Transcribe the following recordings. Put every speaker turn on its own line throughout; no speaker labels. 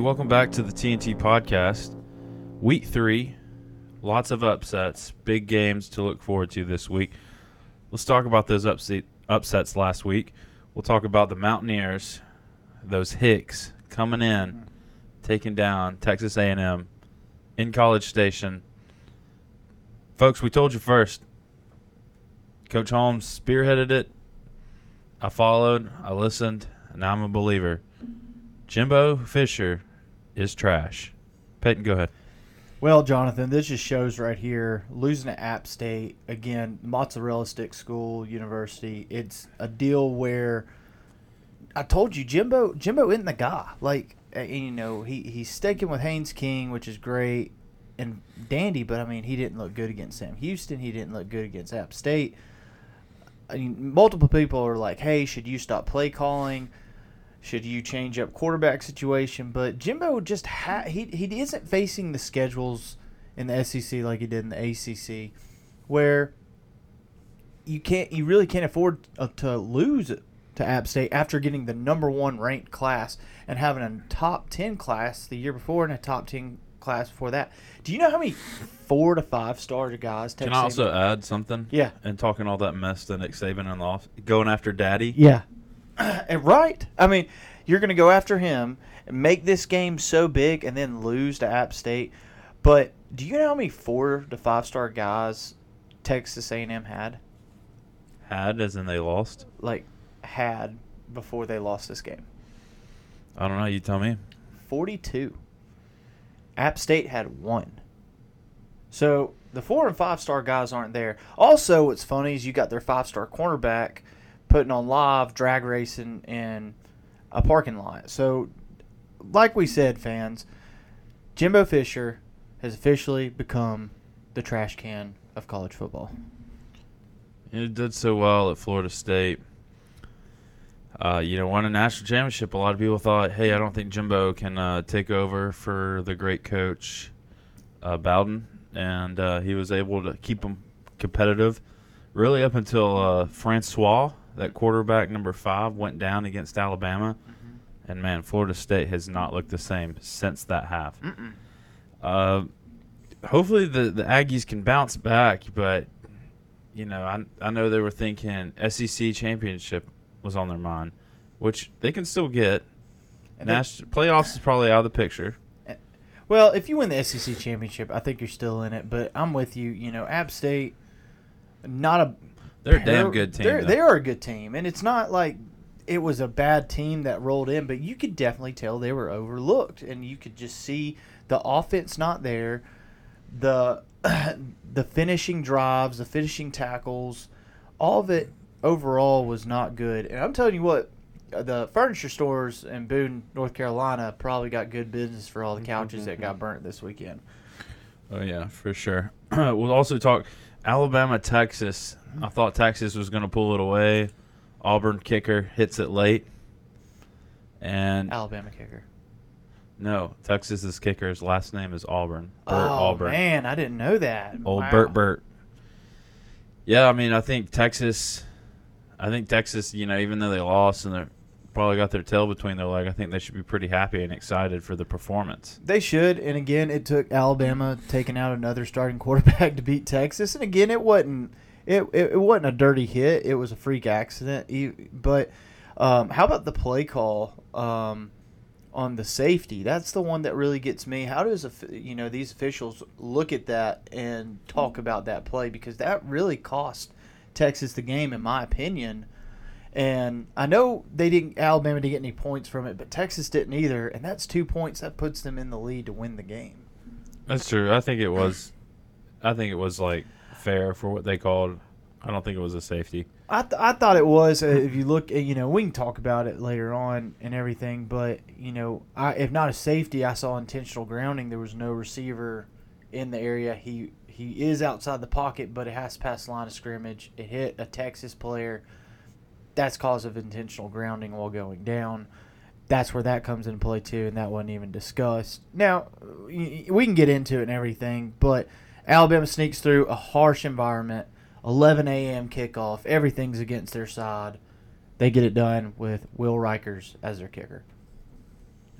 Welcome back to the TNT podcast. Week three, lots of upsets, big games to look forward to this week. Let's talk about those upset, upsets last week. We'll talk about the Mountaineers, those Hicks coming in, taking down Texas A&M in College Station. Folks, we told you first. Coach Holmes spearheaded it. I followed, I listened, and I'm a believer. Jimbo Fisher is trash. Peyton, go ahead.
Well, Jonathan, this just shows right here losing to App State again, mozzarella stick school, university. It's a deal where I told you Jimbo Jimbo isn't the guy. Like you know, he he's sticking with Haynes King, which is great and dandy, but I mean, he didn't look good against Sam Houston. He didn't look good against App State. I mean, multiple people are like, "Hey, should you stop play calling?" Should you change up quarterback situation? But Jimbo just ha- he he isn't facing the schedules in the SEC like he did in the ACC, where you can't you really can't afford uh, to lose to App State after getting the number one ranked class and having a top ten class the year before and a top ten class before that. Do you know how many four to five star guys?
Can I also add something?
Yeah.
And talking all that mess to Nick Saban and off, going after Daddy.
Yeah. And right. I mean, you're going to go after him and make this game so big and then lose to App State. But do you know how many four to five star guys Texas A&M had?
Had as in they lost.
Like had before they lost this game.
I don't know. You tell me.
42. App State had one. So the four and five star guys aren't there. Also, what's funny is you got their five star cornerback putting on live drag racing in a parking lot. So, like we said, fans, Jimbo Fisher has officially become the trash can of college football.
He did so well at Florida State. Uh, you know, won a national championship. A lot of people thought, hey, I don't think Jimbo can uh, take over for the great coach uh, Bowden, and uh, he was able to keep them competitive, really up until uh, Francois, that quarterback number five, went down against Alabama, and man, Florida State has not looked the same since that half. Uh, hopefully, the the Aggies can bounce back, but you know, I I know they were thinking SEC championship was on their mind, which they can still get.
And
National playoffs is probably out of the picture.
Well, if you win the SEC championship, I think you're still in it. But I'm with you. You know, App State, not a
They're a damn
They're-
good team.
They're,
though.
they are a good team, and it's not like it was a bad team that rolled in, but you could definitely tell they were overlooked, and you could just see the offense not there, the the finishing drives, the finishing tackles, all of it overall was not good. And I'm telling you what. uh, The furniture stores in Boone, North Carolina, probably got good business for all the couches that got burnt this weekend.
Oh yeah, for sure. we'll also talk Alabama, Texas. I thought Texas was going to pull it away. Auburn kicker hits it late, and
Alabama kicker.
no, Texas's kicker's last name is Auburn. Bert
oh
Auburn.
man, I didn't know that.
Old
Wow.
Bert Bert. Yeah, I mean, I think Texas. I think Texas. You know, even though they lost and they probably got their tail between their leg, I think they should be pretty happy and excited for the performance.
They should, and again, it took Alabama taking out another starting quarterback to beat Texas, and again, it wasn't it, it, it wasn't a dirty hit; it was a freak accident. But um, how about the play call um, on the safety? That's the one that really gets me. How does you know these officials look at that and talk about that play because that really cost Texas the game, in my opinion. And I know they didn't Alabama didn't get any points from it, but Texas didn't either, and that's two points that puts them in the lead to win the game.
That's true. I think it was. I think it was like fair for what they called. I don't think it was a safety.
I, th- I thought it was. Uh, if you look, uh, you know, we can talk about it later on and everything, but you know, I, if not a safety, I saw intentional grounding. There was no receiver in the area. He he is outside the pocket, but it has to pass the line of scrimmage. It hit a Texas player. That's cause of intentional grounding while going down. That's where that comes into play too, and that wasn't even discussed. Now we can get into it and everything, but Alabama sneaks through a harsh environment. 11 a.m. kickoff. Everything's against their side. They get it done with Will Reichard as their kicker.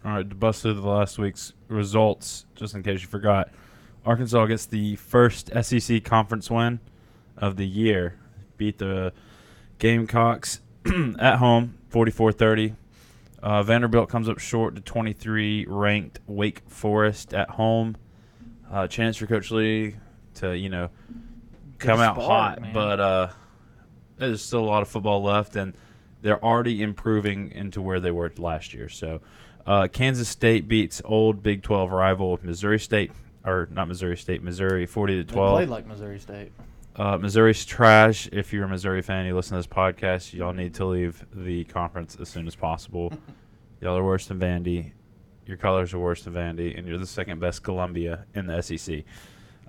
All right, to bust through the last week's results, just in case you forgot, Arkansas gets the first SEC conference win of the year. Beat the Gamecocks at home, 44-30. Uh, Vanderbilt comes up short to 23 ranked Wake Forest at home. Uh, chance for Coach Lea to you know come out hot,
man.
but uh, there's still a lot of football left, and they're already improving into where they were last year. So, uh, Kansas State beats old Big 12 rival Missouri State, or not Missouri State, Missouri 40 to
They
12.
played like Missouri State.
Uh, Missouri's trash. If you're a Missouri fan, you listen to this podcast, y'all need to leave the conference as soon as possible. y'all are worse than Vandy. Your colors are worse than Vandy, and you're the second best Columbia in the SEC.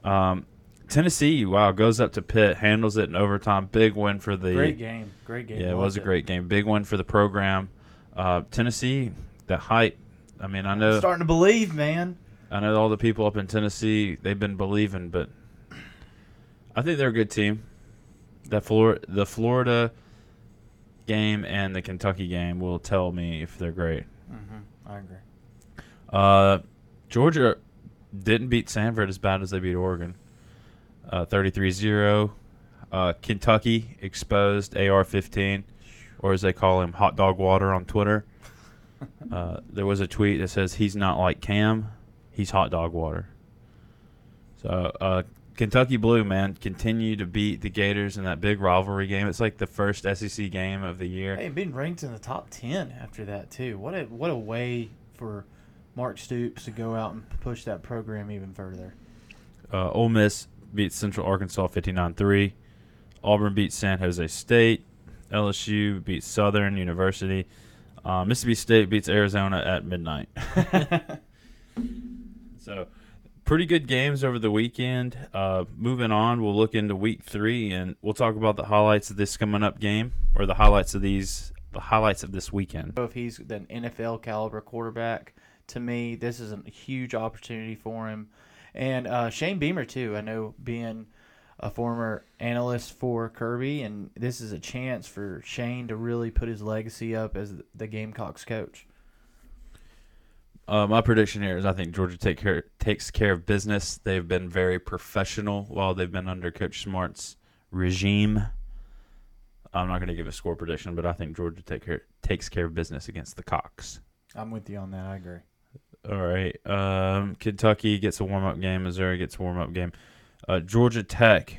Um, Tennessee, wow, goes up to Pitt, handles it in overtime. Big win for the
Great game. Great game.
yeah, it was a great game. Big win for the program. Uh, Tennessee, that hype. I mean, I know
Starting to believe, man.
I know all the people up in Tennessee, they've been believing, but I think they're a good team. That Florida, the Florida game and the Kentucky game will tell me if they're great.
Mm-hmm. I agree.
Uh, Georgia didn't beat Samford as bad as they beat Oregon. Uh, 33-0. Uh, Kentucky exposed AR-15, or as they call him, Hot Dog Water on Twitter. Uh, there was a tweet that says he's not like Cam, he's Hot Dog Water. So uh, Kentucky Blue man continue to beat the Gators in that big rivalry game. It's like the first SEC game of the year.
Hey, being ranked in the top ten after that too. What a what a way for Mark Stoops to go out and push that program even further.
Uh, Ole Miss beats Central Arkansas 59-3. Auburn beats San Jose State. LSU beats Southern University. Uh, Mississippi State beats Arizona at midnight. so, pretty good games over the weekend. Uh, moving on, we'll look into week three and we'll talk about the highlights of this coming up game or the highlights of these, the highlights of this weekend.
if he's an NFL caliber quarterback, to me, this is a huge opportunity for him. And uh, Shane Beamer too. I know being a former analyst for Kirby, and this is a chance for Shane to really put his legacy up as the Gamecocks coach.
Uh, my prediction here is I think Georgia take care, takes care of business. They've been very professional while they've been under Coach Smart's regime. I'm not going to give a score prediction, but I think Georgia take care, takes care of business against the Cox.
I'm with you on that. I agree.
All right. Um, Kentucky gets a warm up game. Missouri gets a warm up game. Uh, Georgia Tech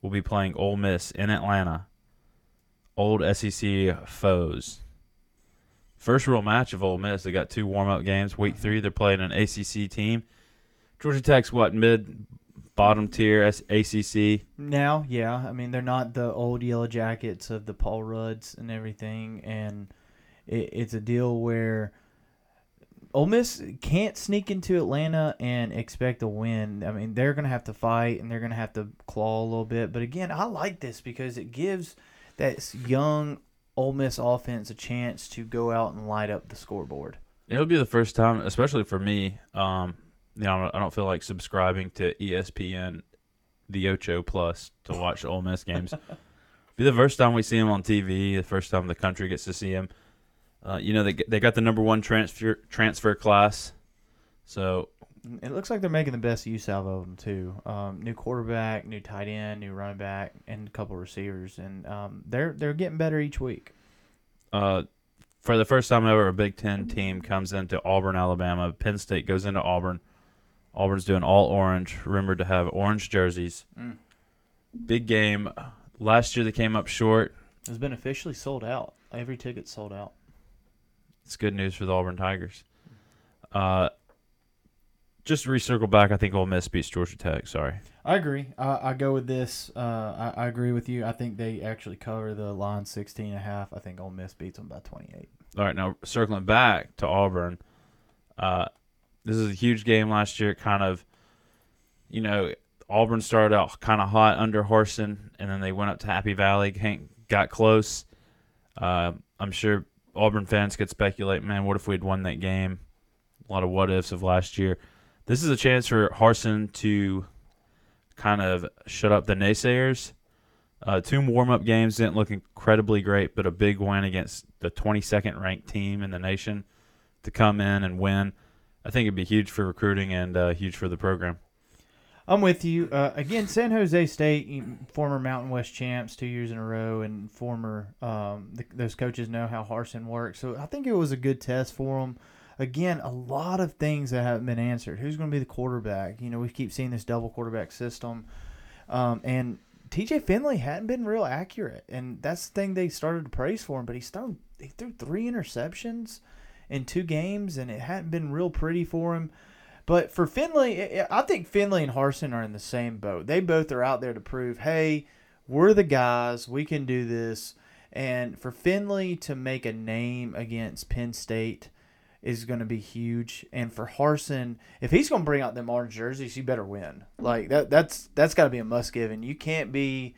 will be playing Ole Miss in Atlanta. Old SEC foes. First real match of Ole Miss. They got two warm up games. Week three, they're playing an ACC team. Georgia Tech's what mid, bottom tier ACC.
Now, yeah, I mean they're not the old Yellow Jackets of the Paul Rudds and everything, and it, it's a deal where Ole Miss can't sneak into Atlanta and expect a win. I mean they're gonna have to fight and they're gonna have to claw a little bit. But again, I like this because it gives that young Ole Miss offense a chance to go out and light up the scoreboard.
It'll be the first time, especially for me. Um, you know, I don't feel like subscribing to ESPN, the Ocho Plus to watch Ole Miss games. be the first time we see him on TV. The first time the country gets to see him. Uh, you know, they they got the number one transfer transfer class, so
It looks like they're making the best use out of them too. Um, new quarterback, new tight end, new running back, and a couple receivers, and um, they're they're getting better each week.
uh, for the first time ever, a Big Ten team comes into Auburn, Alabama. Penn State goes into Auburn. Auburn's doing all orange, rumored to have orange jerseys.
Mm.
Big game. Last year they came up short.
It's been officially sold out. Every ticket sold out.
It's good news for the Auburn Tigers. Uh, just recircle back, I think Ole Miss beats Georgia Tech. Sorry.
I agree. I, I go with this. Uh, I, I agree with you. I think they actually cover the line 16 and a half. I think Ole Miss beats them by 28.
All right, now circling back to Auburn. Uh, this is a huge game last year. Kind of, you know, Auburn started out kind of hot under Harsin, and then they went up to Happy Valley. Hank got close. Uh, I'm sure Auburn fans could speculate, man, what if we'd won that game? A lot of what ifs of last year. This is a chance for Harsin to kind of shut up the naysayers. Uh, two warm up games didn't look incredibly great, but a big win against the 22nd ranked team in the nation to come in and win. I think it'd be huge for recruiting and uh, huge for the program.
I'm with you. Uh, again, San Jose State, former Mountain West champs two years in a row, and former um, the, those coaches know how Harsin works. So I think it was a good test for them. Again, a lot of things that haven't been answered. Who's going to be the quarterback? You know, we keep seeing this double quarterback system, um, and TJ Finley hadn't been real accurate, and that's the thing they started to praise for him. But he's thrown he threw three interceptions in two games, and it hadn't been real pretty for him. But for Finley, I think Finley and Harsin are in the same boat. They both are out there to prove, hey, we're the guys. We can do this. And for Finley to make a name against Penn State is going to be huge. And for Harsin, if he's going to bring out them orange jerseys, you better win. Like that. That's that's got to be a must give. And you can't be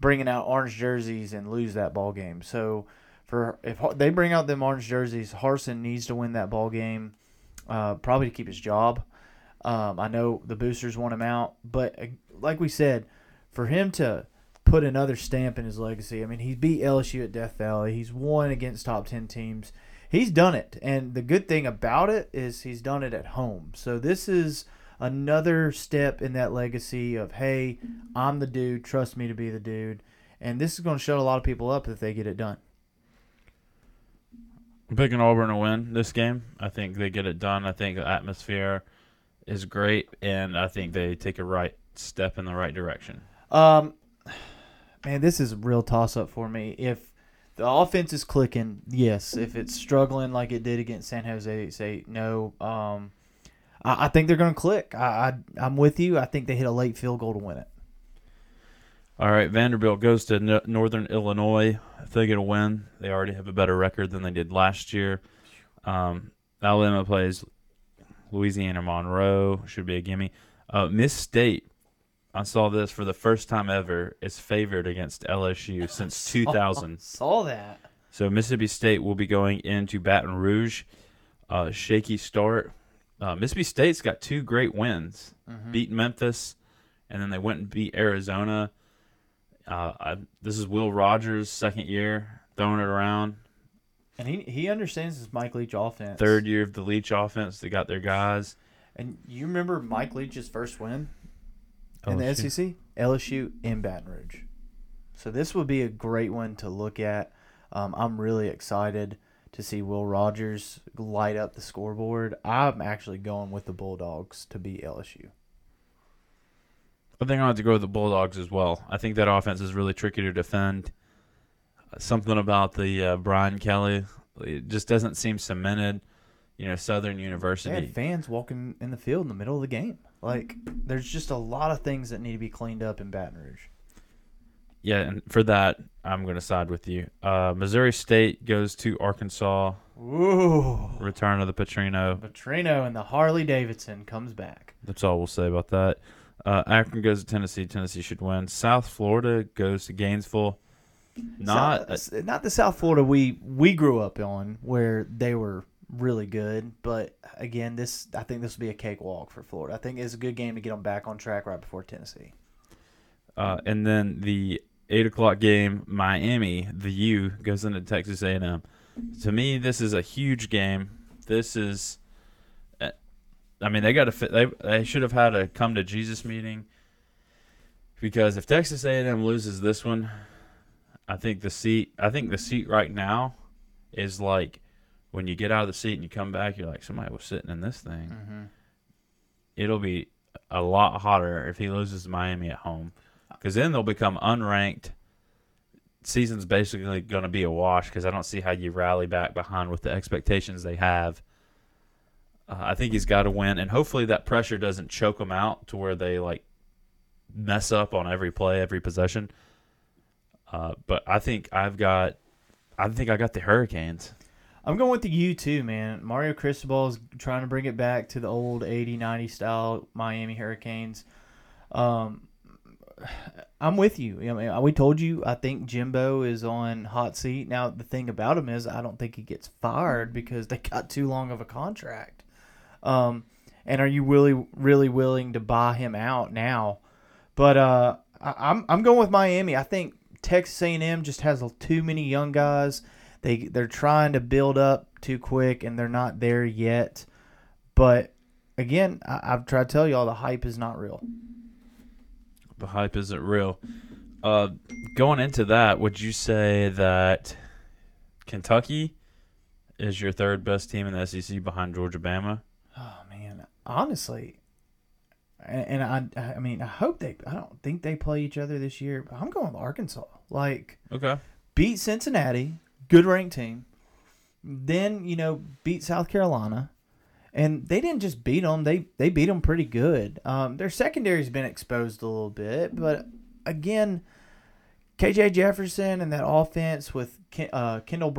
bringing out orange jerseys and lose that ball game. So for if they bring out them orange jerseys, Harsin needs to win that ball game uh, probably to keep his job. Um, I know the boosters want him out, but uh, like we said, for him to put another stamp in his legacy, I mean, he beat LSU at Death Valley. He's won against top 10 teams. He's done it. And the good thing about it is he's done it at home. So this is another step in that legacy of, hey, I'm the dude. Trust me to be the dude. And this is going to shut a lot of people up if they get it done.
I'm picking Auburn to win this game. I think they get it done. I think the atmosphere is great, and I think they take a right step in the right direction.
Um, man, this is a real toss up for me. If the offense is clicking, yes. If it's struggling like it did against San Jose State, no. Um, I, I think they're going to click. I, I I'm with you. I think they hit a late field goal to win it.
All right, Vanderbilt goes to no- Northern Illinois. If they get a win, they already have a better record than they did last year. Um, Alabama plays Louisiana Monroe. Should be a gimme. Uh, Miss State, I saw this for the first time ever, is favored against LSU since 2000.
Saw that.
So Mississippi State will be going into Baton Rouge. Uh, shaky start. Uh, Mississippi State's got two great wins.
Mm-hmm.
Beat Memphis, and then they went and beat Arizona. Uh, I, this is Will Rogers' second year throwing it around.
And he he understands this Mike Leach offense.
Third year of the Leach offense. They got their guys.
And you remember Mike Leach's first win in the
LSU.
SEC? LSU in Baton Rouge. So this would be a great one to look at. Um, I'm really excited to see Will Rogers light up the scoreboard. I'm actually going with the Bulldogs to beat LSU.
I think I have to go with the Bulldogs as well. I think that offense is really tricky to defend. Something about the uh, Brian Kelly, it just doesn't seem cemented. You know, Southern University.
They had fans walking in the field in the middle of the game. Like, there's just a lot of things that need to be cleaned up in Baton Rouge.
Yeah, and for that, I'm going to side with you. Uh, Missouri State goes to Arkansas.
Ooh.
Return of the Petrino.
Petrino and the Harley Davidson comes back.
That's all we'll say about that. Uh, Akron goes to Tennessee. Tennessee should win. South Florida goes to Gainesville. Not
South- not the South Florida we we grew up on where they were really good, but again, this I think this will be a cakewalk for Florida. I think it's a good game to get them back on track right before Tennessee.
uh, and then the eight o'clock game, Miami, the U goes into Texas A&M. To me, this is a huge game. This is, uh, I mean, they got to. They they should have had a come to Jesus meeting because if Texas A&M loses this one, I think the seat. I think the seat right now is like when you get out of the seat and you come back, you're like somebody was sitting in this thing.
Mm-hmm.
It'll be a lot hotter if he loses Miami at home because then they'll become unranked. Season's basically going to be a wash because I don't see how you rally back behind with the expectations they have. Uh, I think he's got to win, and hopefully that pressure doesn't choke them out to where they like mess up on every play, every possession. Uh, but I think I've got, I think I got the Hurricanes.
I'm going with the U too, man. Mario Cristobal is trying to bring it back to the old 80, 90 style Miami Hurricanes. Um, I'm with you. I mean, we told you. I think Jimbo is on hot seat now. The thing about him is, I don't think he gets fired because they got too long of a contract. Um, and are you really, really willing to buy him out now? But uh, I, I'm I'm going with Miami. I think Texas A&M just has too many young guys. They they're trying to build up too quick, and they're not there yet. But again, I, I've tried to tell y'all the hype is not real.
The hype isn't real. Uh, going into that, would you say that Kentucky is your third best team in the SEC behind Georgia Bama?
Oh man, honestly, and, and I I mean I hope they I don't think they play each other this year. I'm going with Arkansas. Like
Okay.
beat Cincinnati, good ranked team. Then you know beat South Carolina, and they didn't just beat them; they they beat them pretty good. Um, their secondary's been exposed a little bit, but again, KJ Jefferson and that offense with Ken- uh, Kendall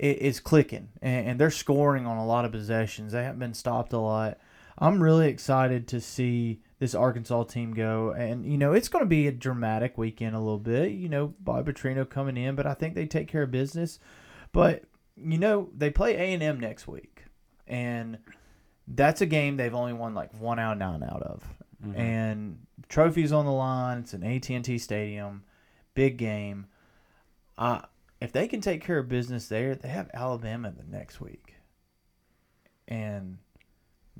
i- is clicking, and, and they're scoring on a lot of possessions. They haven't been stopped a lot. I'm really excited to see this Arkansas team go, and you know it's going to be a dramatic weekend a little bit. You know, Bob Petrino coming in, but I think they take care of business. But you know they play A and M next week, and that's a game they've only won like one out of nine out of,
Mhm.
and trophies on the line. It's an AT and T Stadium, big game. Uh, if they can take care of business there, they have Alabama the next week,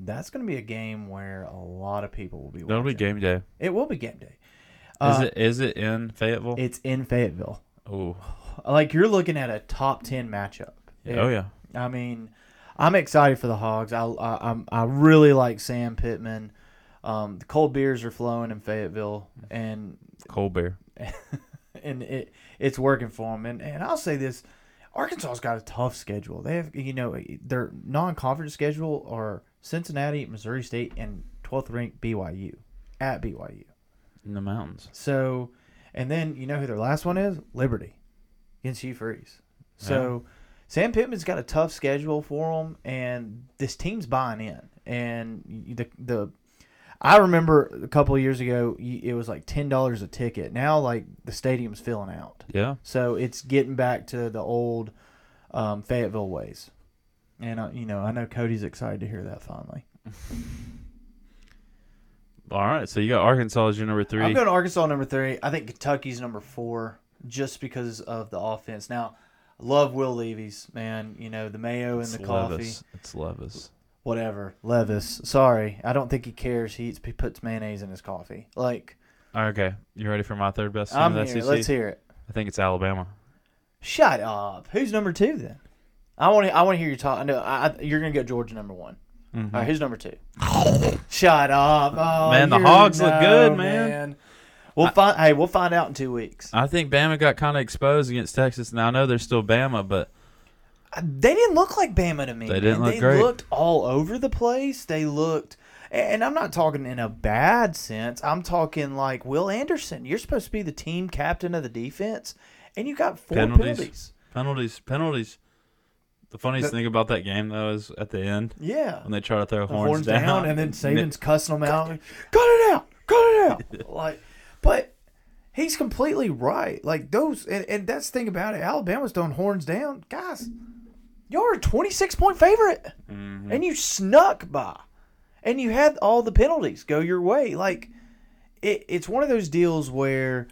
that's going to be a game where a lot of people will be.
That'll be game day.
It will be game day.
Is
Uh,
it is it in Fayetteville?
It's in Fayetteville.
oh,
Like you're looking at a top ten matchup.
oh yeah.
I mean, I'm excited for the Hogs. I I I'm, I really like Sam Pittman. Um, the cold beers are flowing in Fayetteville, and
cold beer,
and it it's working for them. And and I'll say this: Arkansas's got a tough schedule. They have you know their non-conference schedule are Cincinnati, Missouri State, and 12th ranked BYU at BYU.
in the mountains.
So, and then you know who their last one is? Liberty against Hugh Freeze. So, Sam Pittman's got a tough schedule for them, and this team's buying in. And the the I remember a couple of years ago, it was like ten dollars a ticket. Now, like the stadium's filling out,
Yeah.
so it's getting back to the old um, Fayetteville ways. And uh, you know, I know Cody's excited to hear that finally.
All right. So you got Arkansas as your number 3
I'm going to Arkansas number three. I think Kentucky's number four just because of the offense. Now, I love Will Levy's, man. You know, the mayo
it's
and the coffee.
It's Levis.
Whatever. Levis. Sorry. I don't think he cares. He, eats, he puts mayonnaise in his coffee. Like,
Okay. You ready for my third best team
I'm
in the
here.
SEC?
Let's hear it.
I think it's Alabama.
Shut up. Who's number two then? I want to. I want to hear you talk. I know I, you're gonna go Georgia number one.
Mhm.
All right, who's number two? Shut up. Oh,
Man, the Hogs look good, man.
We'll find. Hey, we'll find out in two weeks.
I think Bama got kind of exposed against Texas. Now I know they're still Bama, but
They didn't look like Bama to me.
They didn't
man.
look
they
great.
looked all over the place. They looked, and I'm not talking in a bad sense. I'm talking like Will Anderson. You're supposed to be the team captain of the defense, and you got four
Penalties.
penalties.
penalties, penalties. The funniest thing about that game though is at the end
Yeah,
when they try to throw
The
horns, down,
and then Saban's cussing them out. Cut it out, cut it out. like, but he's completely right. Like those, and, and that's the thing about it. Alabama's throwing horns down, guys. You're a 26 point favorite.
Mhm.
and you snuck by, and you had all the penalties go your way. Like it, it's one of those deals where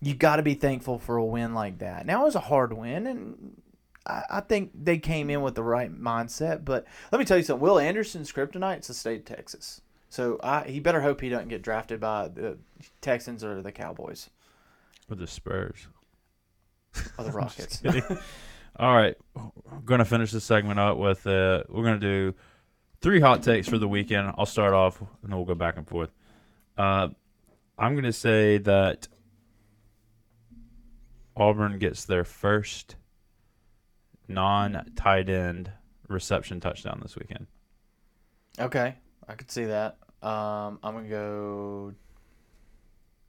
you got to be thankful for a win like that. Now it was a hard win, and I, I think they came in with the right mindset. But let me tell you something: Will Anderson's kryptonite is the state of Texas. So I, he better hope he doesn't get drafted by the Texans or the Cowboys
with the Spurs.
or the Rockets.
All right, we're gonna finish this segment up with uh, we're gonna do three hot takes for the weekend. I'll start off, and then we'll go back and forth. Uh, I'm gonna say that Auburn gets their first non-tight end reception touchdown this weekend.
okay, I could see that. Um, I'm gonna go.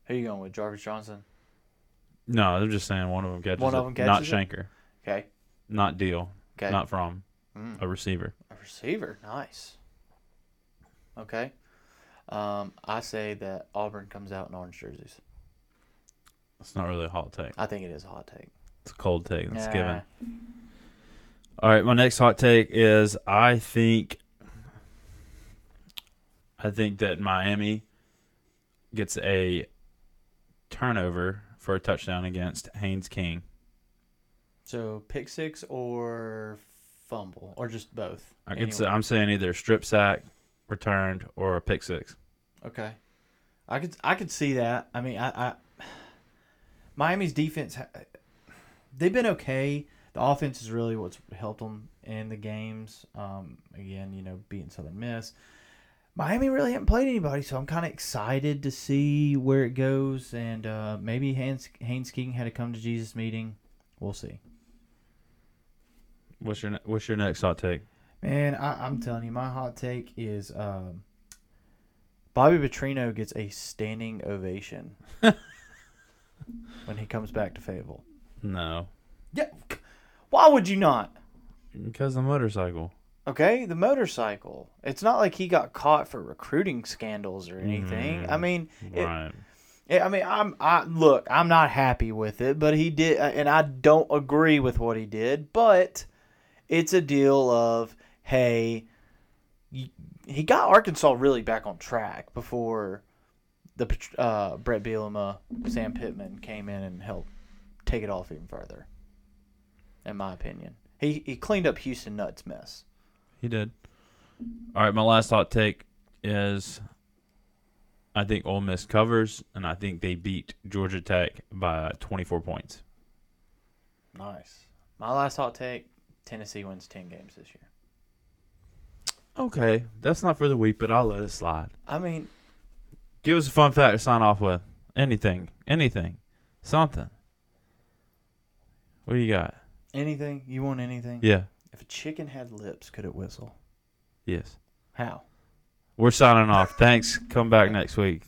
Who you going with, Ja'Varrius Johnson?
No, they're just saying one of them catches
One of 'em
not
catches it?
Shanker,
Okay,
not Deal,
okay.
not from
Mm.
a receiver.
A receiver, nice. Okay. Um, I say that Auburn comes out in orange jerseys.
It's not really a hot take.
I think it is a hot take.
It's a cold take. That's
Nah.
given. All right, my next hot take is I think I think that Miami gets a turnover for a touchdown against Haynes King.
So pick six or fumble or just both.
I could say,
Anyway.
I'm saying either strip sack, returned, or a pick six.
Okay, I could I could see that. I mean, I, I Miami's defense they've been okay. The offense is really what's helped them in the games. Um, again, you know, beating Southern Miss. Miami really hasn't played anybody, so I'm kind of excited to see where it goes. And uh, maybe Haynes, Haynes King had a come to Jesus meeting. We'll see.
What's your What's your next hot take?
Man, I, I'm telling you, my hot take is um, Bobby Petrino gets a standing ovation when he comes back to Fayetteville.
No,
Yeah, why would you not?
because the motorcycle.
Okay, the motorcycle. It's not like he got caught for recruiting scandals or anything. I
Mm,
mean, it,
Right.
Yeah, I mean, I'm I look, I'm not happy with it, but he did, uh, and I don't agree with what he did. But it's a deal of hey, he got Arkansas really back on track before the uh, Bret Bielema, Sam Pittman came in and helped take it off even further. In my opinion, he he cleaned up Houston Nutt's mess.
He did. All right, my last hot take is I think Ole Miss covers, and I think they beat Georgia Tech by 24 points.
Nice. My last hot take: Tennessee wins ten games this year.
Okay, that's not for the week, but I'll let it slide.
I mean,
Give us a fun fact to sign off with. Anything, anything, something. What do you got?
Anything you want? Anything?
Yeah,
If a chicken had lips, could it whistle?
yes.
How?
We're signing off. Thanks. Come back next week.